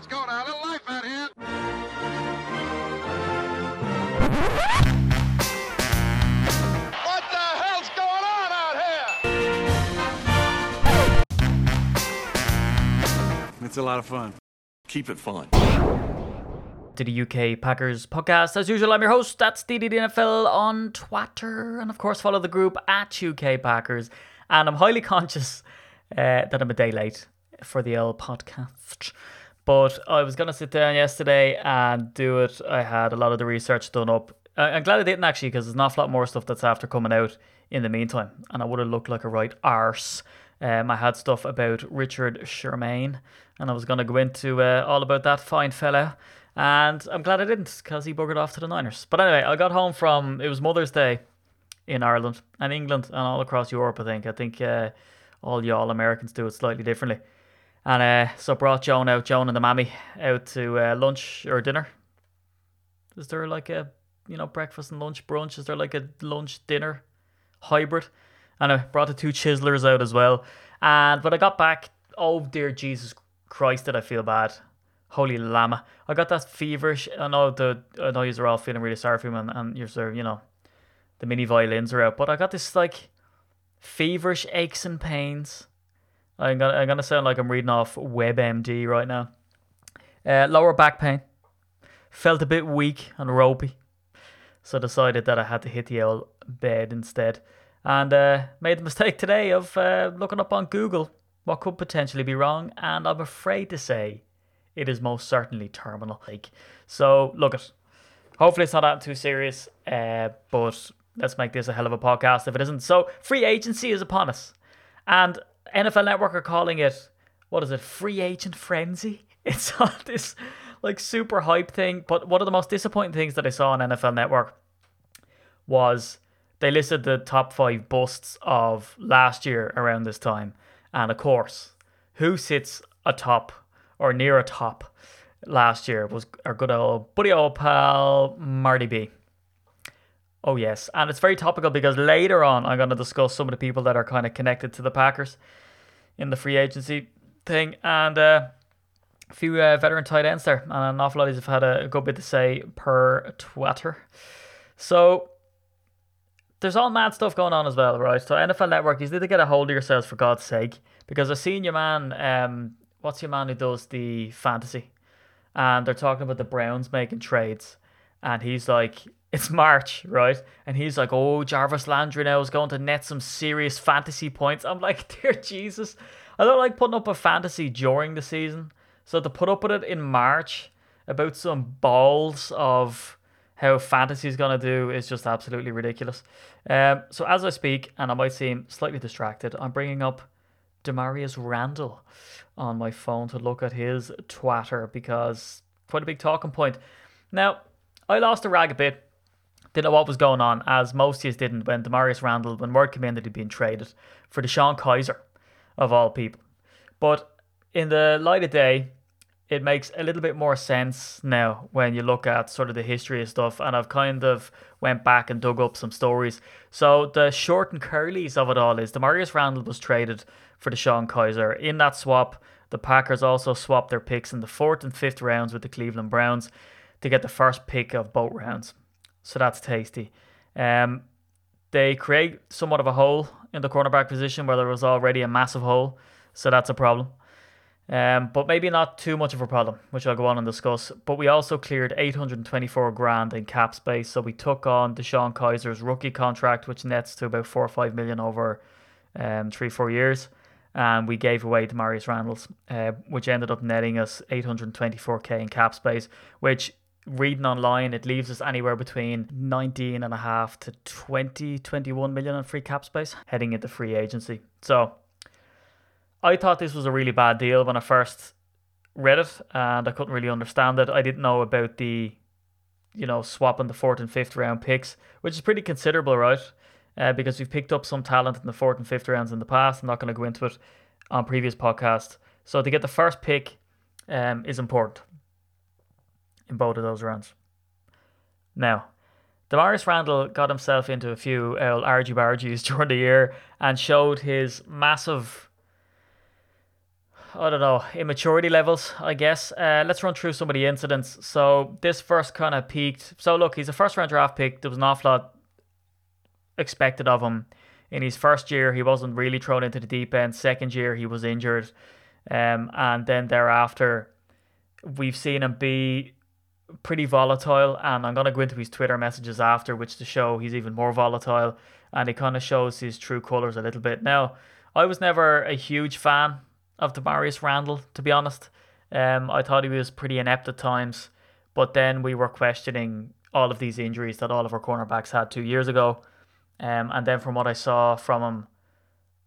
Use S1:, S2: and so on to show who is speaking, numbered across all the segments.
S1: Let's go now. A little life out here. What the hell's going on out here?
S2: It's a lot of fun. Keep it fun.
S3: to the UK Packers podcast. As usual, I'm your host, that's DDDNFL on Twitter. And of course, follow the group at UK Packers. And I'm highly conscious uh, that I'm a day late for the L podcast. But I was going to sit down yesterday and do it. I had a lot of the research done up. I'm glad I didn't actually because there's an awful lot more stuff that's after coming out in the meantime. And I would have looked like a right arse. Um, I had stuff about Richard Sherman, and I was going to go into uh, all about that fine fella. And I'm glad I didn't because he buggered off to the Niners. But anyway, I got home from it was Mother's Day in Ireland and England and all across Europe. I think. I think uh, all y'all Americans do it slightly differently. And uh, so brought Joan out, Joan and the mammy out to uh, lunch or dinner. Is there like a you know breakfast and lunch brunch? Is there like a lunch dinner hybrid? And I brought the two chiselers out as well. And when I got back, oh dear Jesus Christ, did I feel bad. Holy llama. I got that feverish. I know the I know you're all feeling really sorry for me, and, and you're sort of, you know, the mini violins are out. But I got this like feverish aches and pains. I'm gonna I'm gonna sound like I'm reading off WebMD right now. Uh, lower back pain. Felt a bit weak and ropey. So decided that I had to hit the old bed instead. And uh, made the mistake today of uh, looking up on Google what could potentially be wrong. And I'm afraid to say it is most certainly terminal. Like, so look at. Hopefully it's not that too serious. Uh, but let's make this a hell of a podcast if it isn't. So free agency is upon us, and NFL Network are calling it what is it? Free agent frenzy. It's on this like super hype thing. But one of the most disappointing things that I saw on NFL Network was they listed the top five busts of last year around this time. And of course, who sits atop or near a top last year was our good old buddy old pal Marty B. Oh yes, and it's very topical because later on I'm going to discuss some of the people that are kind of connected to the Packers in the free agency thing, and uh, a few uh, veteran tight ends there, and an awful lot of these have had a, good bit to say per Twitter. So there's all mad stuff going on as well, right? So NFL Network, you need to get a hold of yourselves for God's sake, because I've seen your man. Um, what's your man who does the fantasy? And they're talking about the Browns making trades, and he's like, it's March, right? And he's like, oh, Jarvis Landry now is going to net some serious fantasy points. I'm like, dear Jesus, I don't like putting up a fantasy during the season. So to put up with it in March about some balls of how fantasy is going to do is just absolutely ridiculous. Um, so as I speak, and I might seem slightly distracted, I'm bringing up Damarius Randall on my phone to look at his twatter because quite a big talking point. Now, I lost a rag a bit. Didn't know what was going on, as most of us didn't when Damarius Randall, when word came in that he'd been traded for DeShone Kizer, of all people. But in the light of day, it makes a little bit more sense now when you look at sort of the history of stuff and I've kind of went back and dug up some stories. So the short and curlies of it all is Damarius Randall was traded for DeShone Kizer. In that swap, the Packers also swapped their picks in the fourth and fifth rounds with the Cleveland Browns to get the first pick of both rounds. So that's tasty. Um, they create somewhat of a hole in the cornerback position where there was already a massive hole. So that's a problem. Um, but maybe not too much of a problem, which I'll go on and discuss. But we also cleared 824 grand in cap space, so we took on DeShone Kizer's rookie contract, which nets to about four or five million over um, three four years, and we gave away Damarius Randall's, uh, which ended up netting us 824k in cap space, which reading online it leaves us anywhere between 19 and a half to 20 21 million in free cap space heading into free agency. So I thought this was a really bad deal when I first read it, and I couldn't really understand it. I didn't know about the, you know, swapping the fourth and fifth round picks, which is pretty considerable, right? Uh, because we've picked up some talent in the fourth and fifth rounds in the past. I'm not going to go into it on previous podcasts. So to get the first pick um, is important in both of those rounds. Now, Damarius Randall got himself into a few old argy bargies during the year and showed his massive I don't know, immaturity levels, I guess. Uh, let's run through some of the incidents. So this first kind of peaked. So look, he's a first round draft pick. There was an awful lot expected of him. In his first year, he wasn't really thrown into the deep end. Second year, he was injured. Um, and then thereafter, we've seen him be pretty volatile. And I'm to go into his Twitter messages after, which to show he's even more volatile. And it kind of shows his true colours a little bit. Now, I was never a huge fan of Damarius Randall, to be honest. Um, I thought he was pretty inept at times, but then we were questioning all of these injuries that all of our cornerbacks had two years ago. Um, and then from what I saw from him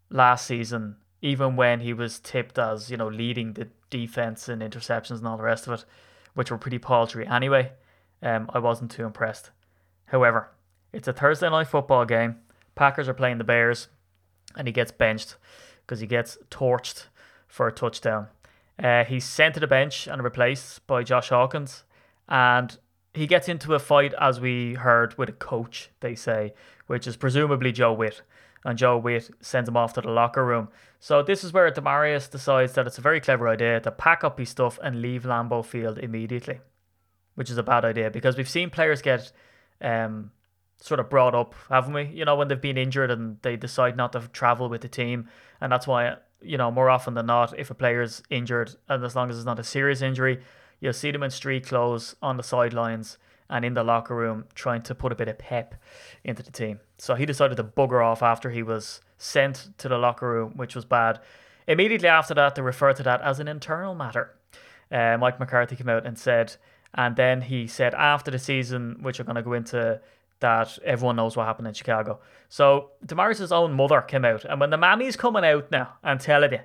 S3: last season, even when he was tipped as, you know, leading the defense in interceptions and all the rest of it, which were pretty paltry anyway, um, I wasn't too impressed. However, it's a Thursday night football game. Packers are playing the Bears, and he gets benched because he gets torched for a touchdown. Uh, he's sent to the bench and replaced by Josh Hawkins, and he gets into a fight, as we heard, with a coach, they say, which is presumably Joe Whitt. And Joe Whitt sends him off to the locker room. So this is where Damarius decides that it's a very clever idea to pack up his stuff and leave Lambeau Field immediately, which is a bad idea because we've seen players get um, sort of brought up, haven't we? You know, when they've been injured and they decide not to travel with the team, and that's why you know more often than not, if a player's injured, and as long as it's not a serious injury, you'll see them in street clothes on the sidelines and in the locker room trying to put a bit of pep into the team. So he decided to bugger off after he was sent to the locker room, which was bad. Immediately after that, they referred to that as an internal matter. Uh, Mike McCarthy came out and said, and then he said after the season, which I'm going to go into, that everyone knows what happened in Chicago. So Damarius' own mother came out, and when the mammy's coming out now and telling you,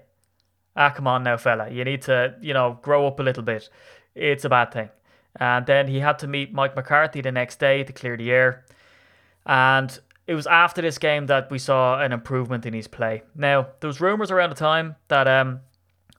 S3: ah, come on now, fella, you need to, you know, grow up a little bit, it's a bad thing. And then he had to meet Mike McCarthy the next day to clear the air. And it was after this game that we saw an improvement in his play. Now, there was rumours around the time that um,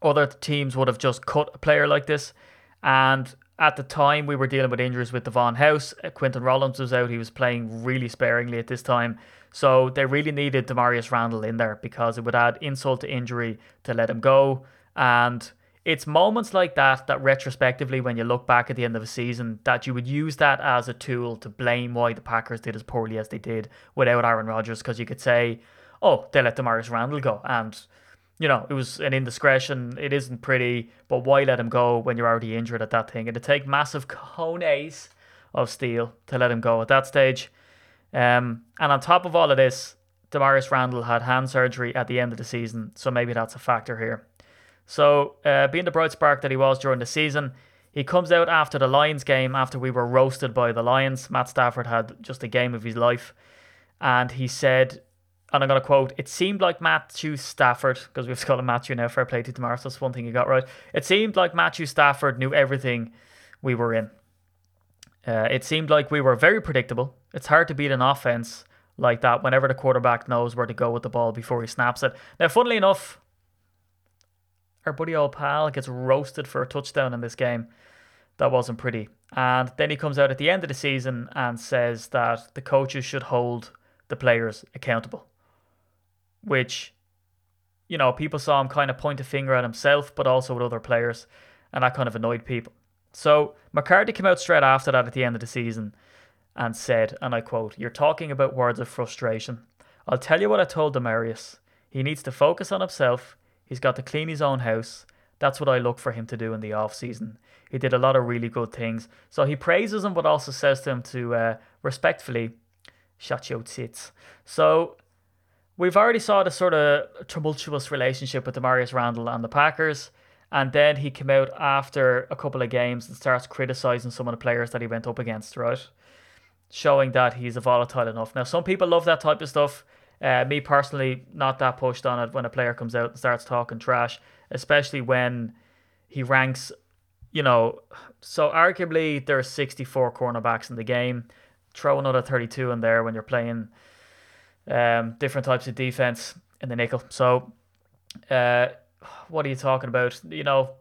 S3: other teams would have just cut a player like this. And at the time, we were dealing with injuries with Davon House. Uh, Quinten Rollins was out. He was playing really sparingly at this time. So they really needed Damarius Randall in there because it would add insult to injury to let him go. And it's moments like that that retrospectively, when you look back at the end of a season, that you would use that as a tool to blame why the Packers did as poorly as they did without Aaron Rodgers. Because you could say, oh, they let Damarius Randall go. And you know, it was an indiscretion. It isn't pretty, but why let him go when you're already injured at that thing? It'd take massive cojones of steel to let him go at that stage. Um, and on top of all of this, Damarius Randall had hand surgery at the end of the season, so maybe that's a factor here. So, uh, being the bright spark that he was during the season, he comes out after the Lions game after we were roasted by the Lions. Matt Stafford had just a game of his life, and he said and I'm going to quote, it seemed like Matthew Stafford, because we've called him Matthew now, fair play to tomorrow, so that's one thing he got right. It seemed like Matthew Stafford knew everything we were in. Uh, it seemed like we were very predictable. It's hard to beat an offense like that whenever the quarterback knows where to go with the ball before he snaps it. Now, funnily enough, our buddy old pal gets roasted for a touchdown in this game. That wasn't pretty. And then he comes out at the end of the season and says that the coaches should hold the players accountable which, you know, people saw him kind of point a finger at himself, but also at other players, and that kind of annoyed people. So McCarthy came out straight after that at the end of the season and said, and I quote, You're talking about words of frustration. I'll tell you what I told Damarius. He needs to focus on himself. He's got to clean his own house. That's what I look for him to do in the off season. He did a lot of really good things. So he praises him, but also says to him to uh, respectfully shut your tits. So we've already saw the sort of tumultuous relationship with Damarius Randall and the Packers. And then he came out after a couple of games and starts criticizing some of the players that he went up against, right? Showing that he's a volatile enough. Now, some people love that type of stuff. Uh, me personally, not that pushed on it when a player comes out and starts talking trash, especially when he ranks, you know. So, arguably, there's 64 cornerbacks in the game. Throw another 32 in there when you're playing um, different types of defense in the nickel. So, uh, what are you talking about? You know,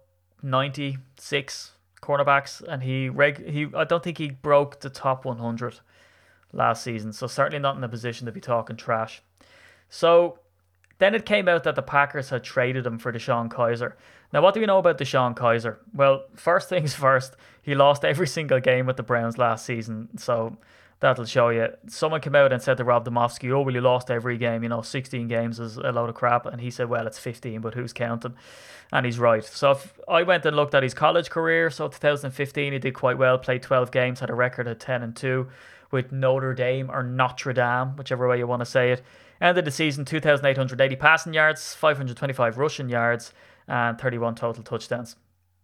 S3: 96 cornerbacks, and he reg he I don't think he broke the top 100 last season. So certainly not in a position to be talking trash. So Then it came out that the Packers had traded him for DeShone Kizer. Now, what do we know about DeShone Kizer? Well, first things first, he lost every single game with the Browns last season. So that'll show you. Someone came out and said to Rob Demovsky, oh, well, you lost every game. You know, 16 games is a load of crap. And he said, well, it's 15, but who's counting? And he's right. So I went and looked at his college career, so 2015, he did quite well, played 12 games, had a record of 10 and 2 with Notre Dame or Notre Dame, whichever way you want to say it. Ended the season 2,880 passing yards, 525 rushing yards, and 31 total touchdowns.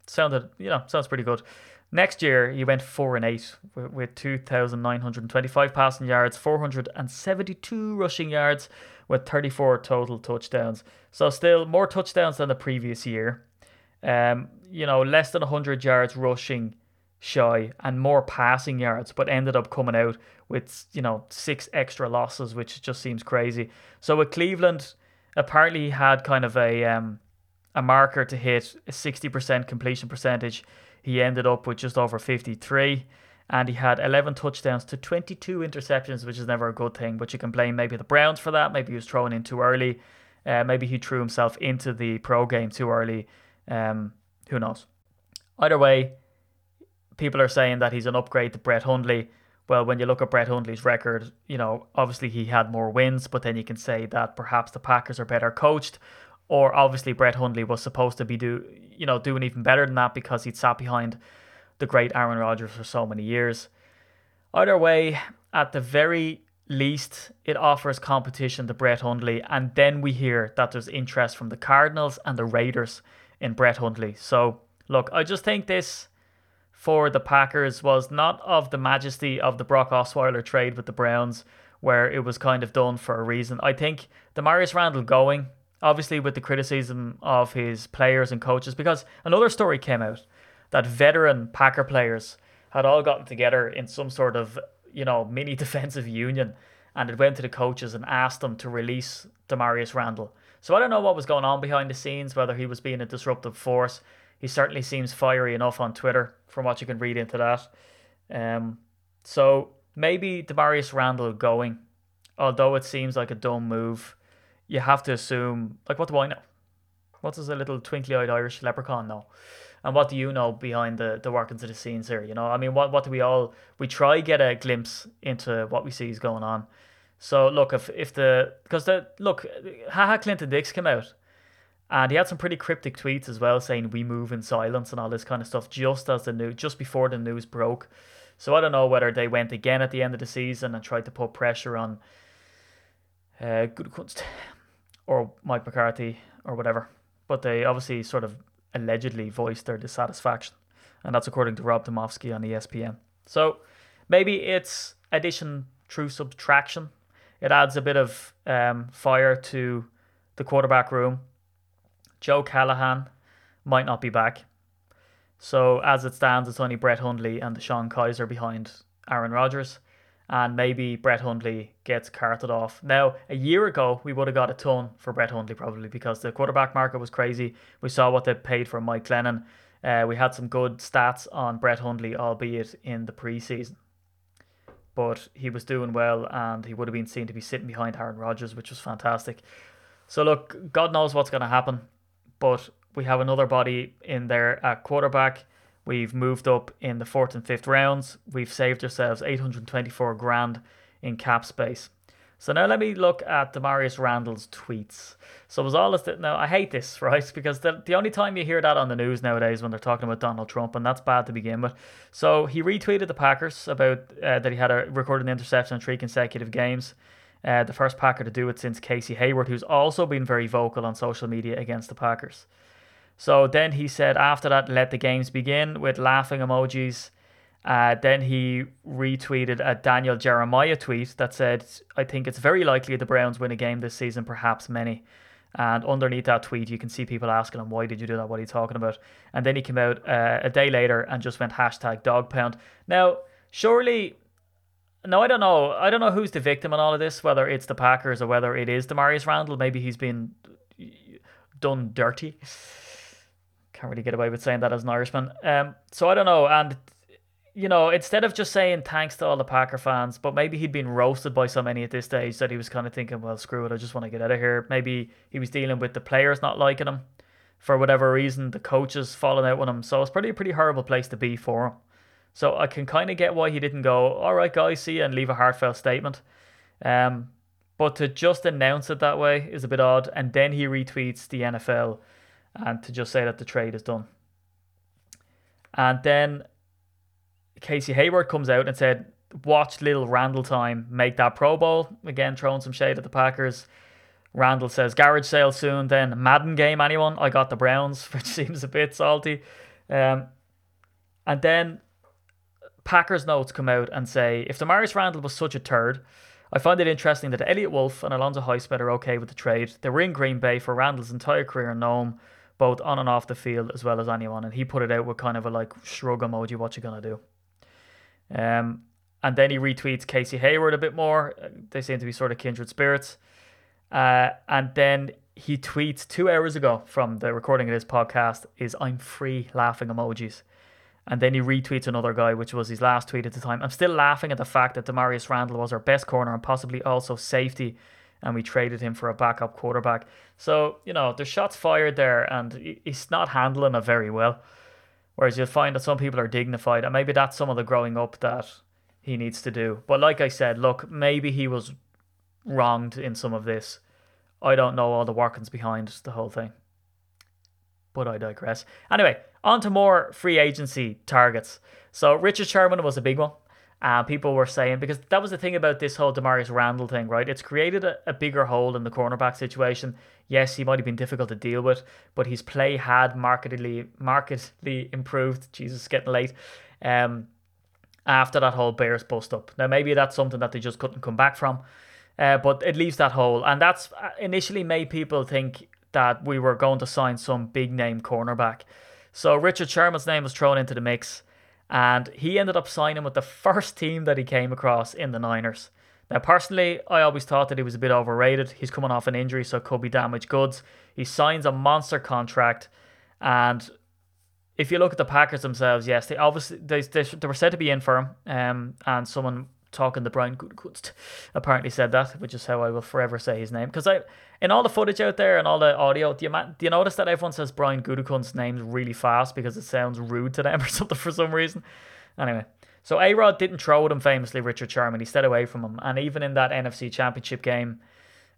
S3: Sounded, you know, sounds pretty good. Next year, he went 4 and 8 with, with 2,925 passing yards, 472 rushing yards, with 34 total touchdowns. So, still more touchdowns than the previous year. Um, you know, less than 100 yards rushing shy and more passing yards, but ended up coming out with, you know, six extra losses, which just seems crazy. So with Cleveland, apparently he had kind of a um, a marker to hit a 60% completion percentage. He ended up with just over 53 and he had 11 touchdowns to 22 interceptions, which is never a good thing. But you can blame maybe the Browns for that. Maybe he was thrown in too early. Uh, maybe he threw himself into the pro game too early. Um, who knows? Either way, people are saying that he's an upgrade to Brett Hundley. Well, when you look at Brett Hundley's record, you know, obviously he had more wins, but then you can say that perhaps the Packers are better coached, or obviously Brett Hundley was supposed to be do, you know, doing even better than that because he'd sat behind the great Aaron Rodgers for so many years. Either way, at the very least, it offers competition to Brett Hundley, and then we hear that there's interest from the Cardinals and the Raiders in Brett Hundley. So, look, I just think this for the Packers was not of the majesty of the Brock Osweiler trade with the Browns, where it was kind of done for a reason. I think Damarius Randall going, obviously with the criticism of his players and coaches, because another story came out that veteran Packer players had all gotten together in some sort of, you know, mini defensive union and it went to the coaches and asked them to release Damarius Randall. So I don't know what was going on behind the scenes, whether he was being a disruptive force. He certainly seems fiery enough on Twitter from what you can read into that. Um, so maybe Damarius Randall going, although it seems like a dumb move, you have to assume like what do I know? What does a little twinkly-eyed Irish leprechaun know? And what do you know behind the, the workings of the scenes here? You know, I mean, what what do we all we try get a glimpse into what we see is going on. So look, if if the because the look, Ha Ha, Clinton Dix came out and he had some pretty cryptic tweets as well, saying "we move in silence" and all this kind of stuff, just as the news, just before the news broke. So I don't know whether they went again at the end of the season and tried to put pressure on uh, Gutekunst or Mike McCarthy or whatever. But they obviously sort of allegedly voiced their dissatisfaction, and that's according to Rob Demovsky on ESPN. So maybe it's addition through subtraction. It adds a bit of um, fire to the quarterback room Joe Callahan might not be back. So as it stands, it's only Brett Hundley and Sean Kizer behind Aaron Rodgers. And maybe Brett Hundley gets carted off. Now, a year ago, we would have got a ton for Brett Hundley probably because the quarterback market was crazy. We saw what they paid for Mike Glennon. Uh, we had some good stats on Brett Hundley, albeit in the preseason. But he was doing well and he would have been seen to be sitting behind Aaron Rodgers, which was fantastic. So, look, God knows what's going to happen but we have another body in there at quarterback. We've moved up in the fourth and fifth rounds. We've saved ourselves 824 grand in cap space. So now let me look at Damarius Randall's tweets. So it was all this. Now I hate this, right? Because the, the only time you hear that on the news nowadays when they're talking about Donald Trump, and that's bad to begin with. So he retweeted the Packers about uh, that he had a recorded interception in three consecutive games. Uh, the first Packer to do it since Casey Hayward, who's also been very vocal on social media against the Packers. So then he said after that, let the games begin with laughing emojis. Uh, then he retweeted a Daniel Jeremiah tweet that said, I think it's very likely the Browns win a game this season, perhaps many. And underneath that tweet, you can see people asking him, why did you do that? What are you talking about? And then he came out uh, a day later and just went hashtag dog pound. Now, surely no, I don't know. I don't know who's the victim in all of this, whether it's the Packers or whether it is Damarius Randall. Maybe he's been done dirty. Can't really get away with saying that as an Irishman. Um, so I don't know. And you know, instead of just saying thanks to all the Packer fans, but maybe he'd been roasted by so many at this stage that he was kind of thinking, well, screw it, I just want to get out of here. Maybe he was dealing with the players not liking him for whatever reason, the coaches falling out with him. So it's pretty a pretty horrible place to be for him. So I can kind of get why he didn't go, all right, guys, see you, and leave a heartfelt statement. Um, but to just announce it that way is a bit odd. And then he retweets the NFL and to just say that the trade is done. And then Casey Hayward comes out and said, watch little Randall time make that Pro Bowl. Again, throwing some shade at the Packers. Randall says, garage sale soon. Then Madden game, anyone? I got the Browns, which seems a bit salty. Um, and then Packers notes come out and say, if Damarius Randall was such a turd, I find it interesting that Eliot Wolf and Alonzo Highsmith are okay with the trade. They were in Green Bay for Randall's entire career in Nome, both on and off the field as well as anyone. And he put it out with kind of a like shrug emoji, what you gonna do? Um, and then he retweets Casey Hayward a bit more. They seem to be sort of kindred spirits. Uh, and then he tweets two hours ago from the recording of this podcast is I'm free laughing emojis. And then he retweets another guy, which was his last tweet at the time. I'm still laughing at the fact that Damarius Randall was our best corner and possibly also safety, and we traded him for a backup quarterback. So, you know, there's shots fired there, and he's not handling it very well. Whereas you'll find that some people are dignified, and maybe that's some of the growing up that he needs to do. But like I said, look, maybe he was wronged in some of this. I don't know all the workings behind the whole thing. But I digress. Anyway, on to more free agency targets. So Richard Sherman was a big one. Uh, people were saying because that was the thing about this whole Damarius Randall thing, right? It's created a, a bigger hole in the cornerback situation. Yes, he might have been difficult to deal with, but his play had markedly markedly improved. Jesus, getting late. Um, after that whole Bears bust up. Now maybe that's something that they just couldn't come back from. Uh, but it leaves that hole, and that's uh, initially made people think that we were going to sign some big name cornerback. So Richard Sherman's name was thrown into the mix, and he ended up signing with the first team that he came across in the Niners. Now, personally, I always thought that he was a bit overrated. He's coming off an injury, so could be damaged goods. He signs a monster contract, and if you look at the Packers themselves, yes, they obviously they, they, they were said to be in for him, um, and someone talking to Brian Gutekunst apparently said that, which is how I will forever say his name. Because I, in all the footage out there and all the audio, do you do you notice that everyone says Brian Gutekunst's name really fast because it sounds rude to them or something for some reason? Anyway, so A Rod didn't throw at him famously, Richard Sherman. He stayed away from him, and even in that NFC Championship game,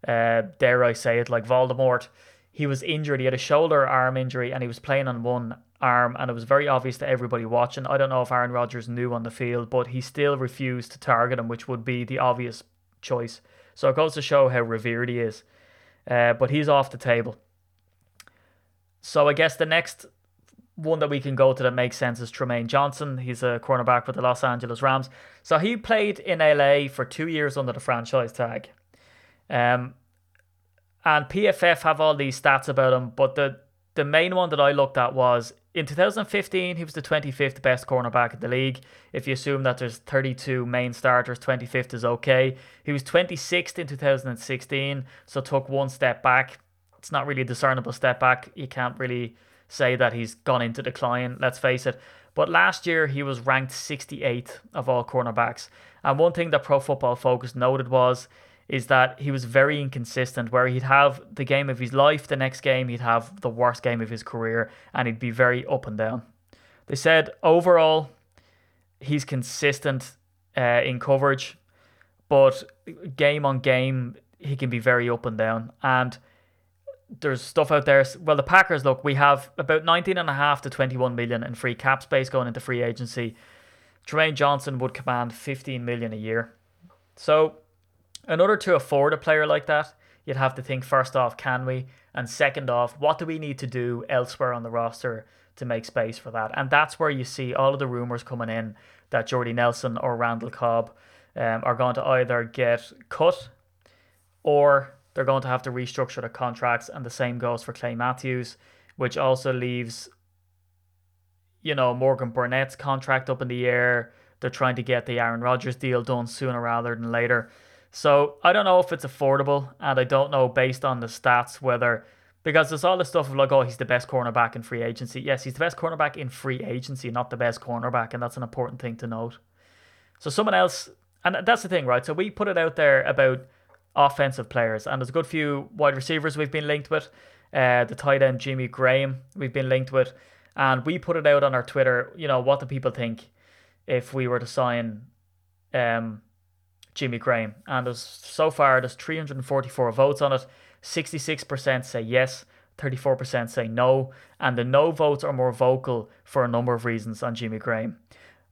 S3: uh, dare I say it, like Voldemort, he was injured. He had a shoulder arm injury, and he was playing on one arm, and it was very obvious to everybody watching. I don't know if Aaron Rodgers knew on the field, but he still refused to target him, which would be the obvious choice. So it goes to show how revered he is. Uh, but he's off the table. So I guess the next one that we can go to that makes sense is Trumaine Johnson. He's a cornerback with the Los Angeles Rams. So he played in LA for two years under the franchise tag. Um, and PFF have all these stats about him, but the the main one that I looked at was in 2015, he was the 25th best cornerback in the league. If you assume that there's 32 main starters, 25th is okay. He was 26th in 2016, so took one step back. It's not really a discernible step back. You can't really say that he's gone into decline, let's face it. But last year, he was ranked 68th of all cornerbacks. And one thing that Pro Football Focus noted was is that he was very inconsistent, where he'd have the game of his life, the next game he'd have the worst game of his career, and he'd be very up and down. They said overall, he's consistent uh, in coverage, but game on game, he can be very up and down. And there's stuff out there. Well, the Packers, look, we have about 19 and a half to 21 million in free cap space going into free agency. Trumaine Johnson would command 15 million a year. So in order to afford a player like that, you'd have to think first off, can we? And second off, what do we need to do elsewhere on the roster to make space for that? And that's where you see all of the rumors coming in that Jordy Nelson or Randall Cobb um, are going to either get cut or they're going to have to restructure the contracts. And the same goes for Clay Matthews, which also leaves, you know, Morgan Burnett's contract up in the air. They're trying to get the Aaron Rodgers deal done sooner rather than later. So I don't know if it's affordable, and I don't know based on the stats whether Because there's all this stuff of like, oh, he's the best cornerback in free agency. Yes, he's the best cornerback in free agency, not the best cornerback, and that's an important thing to note. So someone else, and that's the thing, right? So we put it out there about offensive players, and there's a good few wide receivers we've been linked with. Uh, the tight end Jimmy Graham we've been linked with, and we put it out on our Twitter. You know, what do people think if we were to sign um, Jimmy Graham? And there's so far there's 344 votes on it. 66% say yes, 34% say no, and the no votes are more vocal for a number of reasons on Jimmy Graham.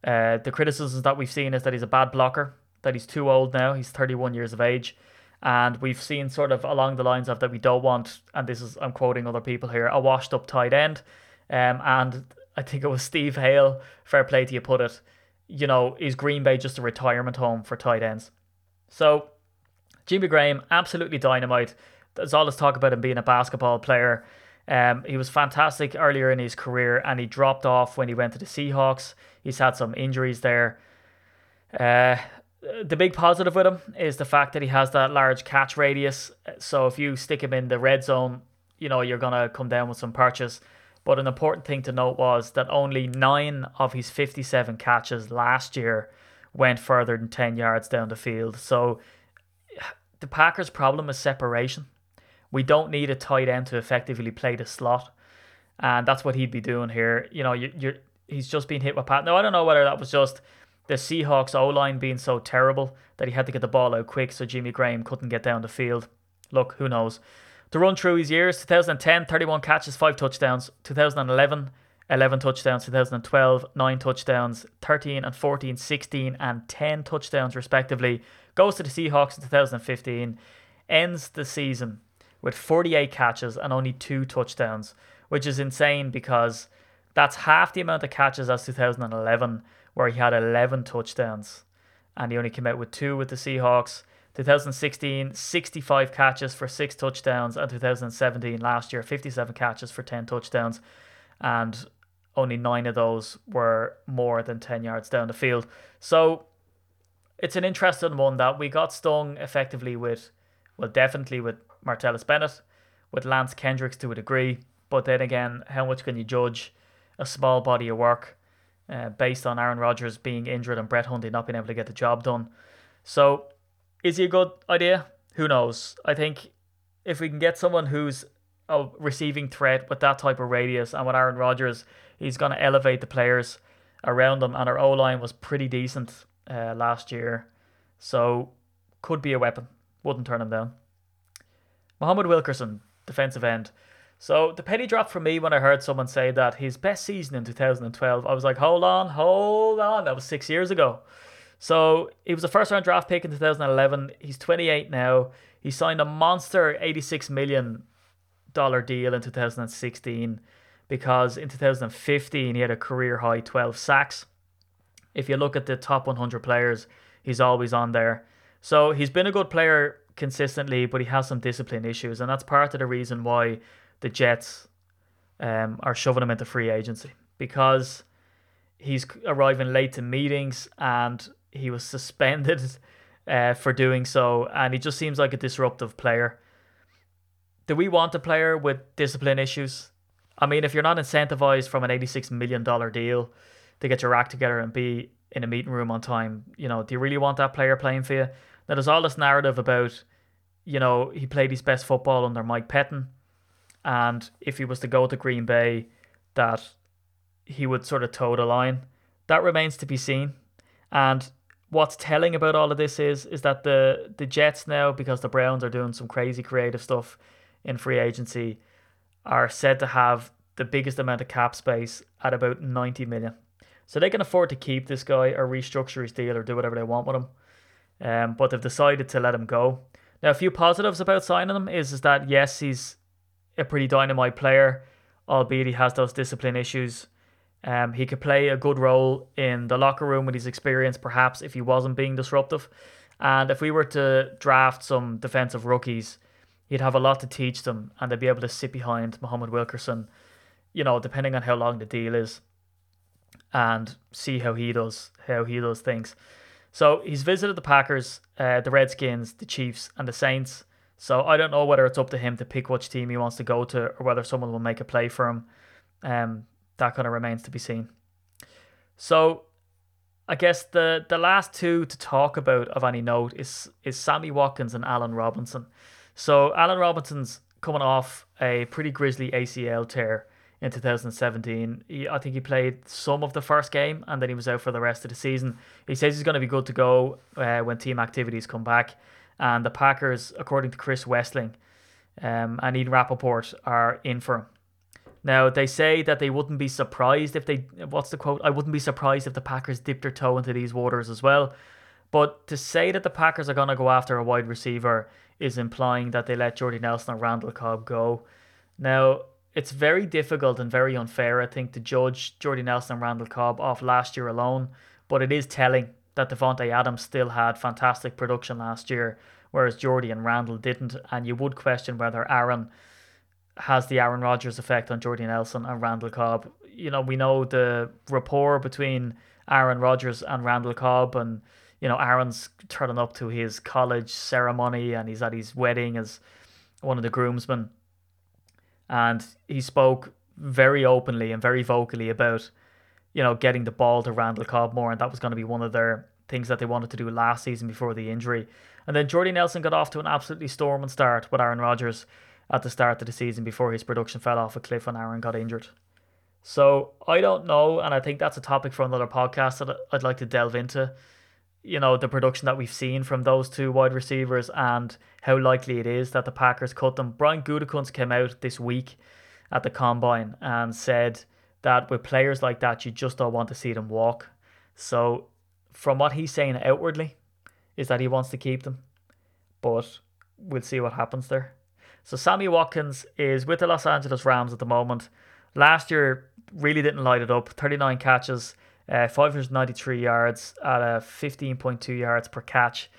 S3: Uh, the criticisms that we've seen is that he's a bad blocker, that he's too old now, he's 31 years of age, and we've seen sort of along the lines of that we don't want, and this is, I'm quoting other people here, a washed up tight end. Um, and I think it was Steve Hale, fair play to you put it, you know, is Green Bay just a retirement home for tight ends? So, Jimmy Graham, absolutely dynamite there's all this talk about him being a basketball player. Um, he was fantastic earlier in his career, and he dropped off when he went to the Seahawks. He's had some injuries there. Uh, the big positive with him is the fact that he has that large catch radius. So if you stick him in the red zone, you know you're gonna come down with some purchase. But an important thing to note was that only nine of his 57 catches last year went further than 10 yards down the field. So the Packers' problem is separation. We don't need a tight end to effectively play the slot, and that's what he'd be doing here. You know, you, you're he's just been hit with pat. Now I don't know whether that was just the Seahawks O line being so terrible that he had to get the ball out quick, so Jimmy Graham couldn't get down the field. Look, who knows? To run through his years 2010, 31 catches, 5 touchdowns. 2011, 11 touchdowns. 2012, 9 touchdowns. 13 and 14, 16 and 10 touchdowns, respectively. Goes to the Seahawks in 2015. Ends the season with 48 catches and only two touchdowns, which is insane because that's half the amount of catches as 2011, where he had 11 touchdowns and he only came out with two with the Seahawks. 2016, 65 catches for six touchdowns, and 2017, last year, 57 catches for 10 touchdowns, and only nine of those were more than 10 yards down the field. So it's an interesting one that we got stung effectively with, well, definitely with Martellus Bennett, with Lance Kendricks to a degree. But then again, how much can you judge a small body of work uh, based on Aaron Rodgers being injured and Brett Hundley not being able to get the job done? So, is he a good idea? Who knows? I think if we can get someone who's a receiving threat with that type of radius and with Aaron Rodgers, he's going to elevate the players around him. And our O line was pretty decent uh, last year. So, could be a weapon. Wouldn't turn him down. Muhammad Wilkerson, defensive end. So the penny dropped for me when I heard someone say that his best season in 2012. I was like, hold on, hold on. That was six years ago. So he was a first round draft pick in 2011. He's 28 now. He signed a monster 86 million dollar deal in 2016 because in 2015 he had a career high 12 sacks. If you look at the top 100 players, he's always on there. So he's been a good player consistently, but he has some discipline issues, and that's part of the reason why the Jets um, are shoving him into free agency because he's arriving late to meetings and he was suspended uh, for doing so, and he just seems like a disruptive player. Do we want a player with discipline issues? I mean, if you're not incentivized from an $86 million deal to get your act together and be in a meeting room on time, you know, do you really want that player playing for you? Now, there's all this narrative about, you know, he played his best football under Mike Pettine, and if he was to go to Green Bay, that he would sort of toe the line. That remains to be seen. And what's telling about all of this is is that the the Jets now, because the Browns are doing some crazy creative stuff in free agency, are said to have the biggest amount of cap space at about 90 million. So they can afford to keep this guy or restructure his deal or do whatever they want with him um, but they've decided to let him go. Now, a few positives about signing him is, is that yes, he's a pretty dynamite player, albeit he has those discipline issues. Um, he could play a good role in the locker room with his experience, perhaps if he wasn't being disruptive. And if we were to draft some defensive rookies, he'd have a lot to teach them, and they'd be able to sit behind Muhammad Wilkerson, you know, depending on how long the deal is, and see how he does how he does things. So he's visited the Packers, uh, the Redskins, the Chiefs, and the Saints. So I don't know whether it's up to him to pick which team he wants to go to or whether someone will make a play for him. Um, that kind of remains to be seen. So I guess the the last two to talk about of any note is is Sammy Watkins and Allen Robinson. So Allen Robinson's coming off a pretty grisly ACL tear in 2017. He, I think he played some of the first game and then he was out for the rest of the season. He says he's going to be good to go uh, when team activities come back. And the Packers, according to Chris Wesseling um, and Ian Rapoport, are in for him. Now, they say that they wouldn't be surprised if they, what's the quote? I wouldn't be surprised if the Packers dipped their toe into these waters as well. But to say that the Packers are going to go after a wide receiver is implying that they let Jordy Nelson and Randall Cobb go. Now, it's very difficult and very unfair, I think, to judge Jordy Nelson and Randall Cobb off last year alone, but it is telling that Davante Adams still had fantastic production last year, whereas Jordy and Randall didn't, and you would question whether Aaron has the Aaron Rodgers effect on Jordy Nelson and Randall Cobb. You know, we know the rapport between Aaron Rodgers and Randall Cobb, and you know, Aaron's turning up to his college ceremony and he's at his wedding as one of the groomsmen. And he spoke very openly and very vocally about, you know, getting the ball to Randall Cobb more. And that was going to be one of their things that they wanted to do last season before the injury. And then Jordy Nelson got off to an absolutely storming start with Aaron Rodgers at the start of the season before his production fell off a cliff and Aaron got injured. So I don't know, and I think that's a topic for another podcast that I'd like to delve into. You know, the production that we've seen from those two wide receivers and how likely it is that the Packers cut them. Brian Gutekunst came out this week at the combine and said that with players like that, you just don't want to see them walk. So, from what he's saying outwardly, is that he wants to keep them, but we'll see what happens there. So Sammy Watkins is with the Los Angeles Rams at the moment. Last year really didn't light it up. 39 catches, uh, 593 yards at a 15.2 yards per catch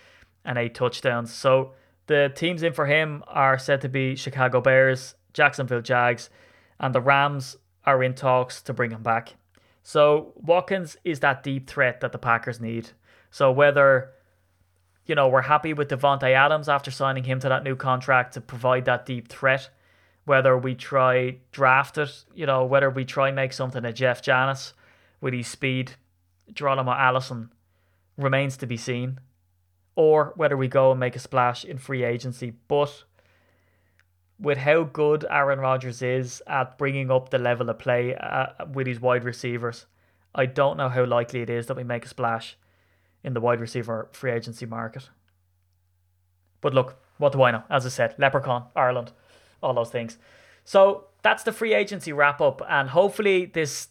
S3: and eight touchdowns. So the teams in for him are said to be Chicago Bears, Jacksonville Jags, and the Rams are in talks to bring him back. So Watkins is that deep threat that the Packers need. So whether you know, we're happy with Davante Adams after signing him to that new contract to provide that deep threat. Whether we try draft it, you know, whether we try make something of Jeff Janis with his speed, Geronimo Allison remains to be seen. Or whether we go and make a splash in free agency. But with how good Aaron Rodgers is at bringing up the level of play uh, with his wide receivers, I don't know how likely it is that we make a splash in the wide receiver free agency market. But look, what do I know? As I said, Leprechaun, Ireland, all those things. So that's the free agency wrap up, and hopefully this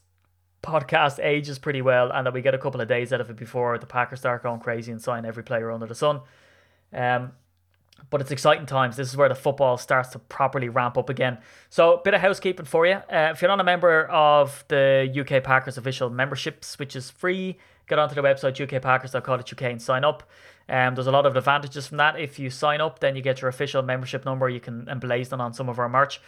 S3: podcast ages pretty well, and that we get a couple of days out of it before the Packers start going crazy and sign every player under the sun. Um, but it's exciting times. This is where the football starts to properly ramp up again. So, a bit of housekeeping for you. Uh, if you're not a member of the UK Packers official memberships, which is free, get onto the website ukpackers.co.uk and sign up. Um, there's a lot of advantages from that. If you sign up, then you get your official membership number. You can emblazon on some of our merch.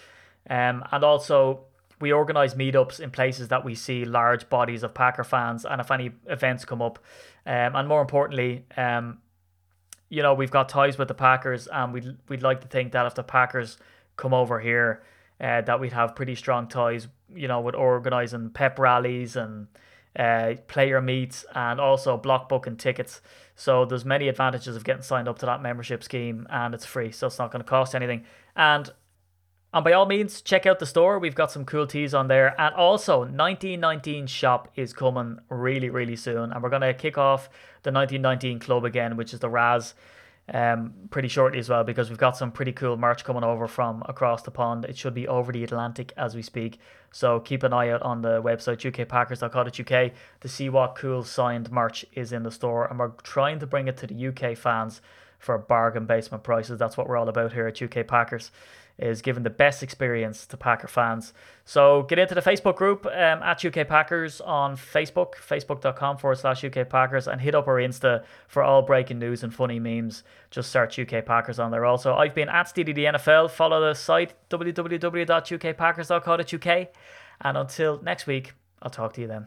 S3: Um, and also, we organise meetups in places that we see large bodies of Packer fans, and if any events come up, um, and more importantly, um, you know, we've got ties with the Packers, and we'd we'd like to think that if the Packers come over here, uh, that we'd have pretty strong ties. You know, with organising pep rallies and uh, player meets, and also block booking tickets. So there's many advantages of getting signed up to that membership scheme, and it's free, so it's not going to cost anything. And and by all means, check out the store. We've got some cool teas on there. And also, 1919 shop is coming really, really soon. And we're going to kick off the 1919 club again, which is the Raz um, pretty shortly as well because we've got some pretty cool merch coming over from across the pond. It should be over the Atlantic as we speak. So keep an eye out on the website ukpackers.co.uk to see what cool signed merch is in the store. And we're trying to bring it to the UK fans for bargain basement prices. That's what we're all about here at UK Packers is giving the best experience to Packer fans. So get into the Facebook group um, at UK Packers on Facebook, facebook.com forward slash UK Packers, and hit up our Insta for all breaking news and funny memes. Just search UK Packers on there. Also, I've been at SteedyDNFL. NFL. Follow the site www.ukpackers.co.uk. And until next week, I'll talk to you then.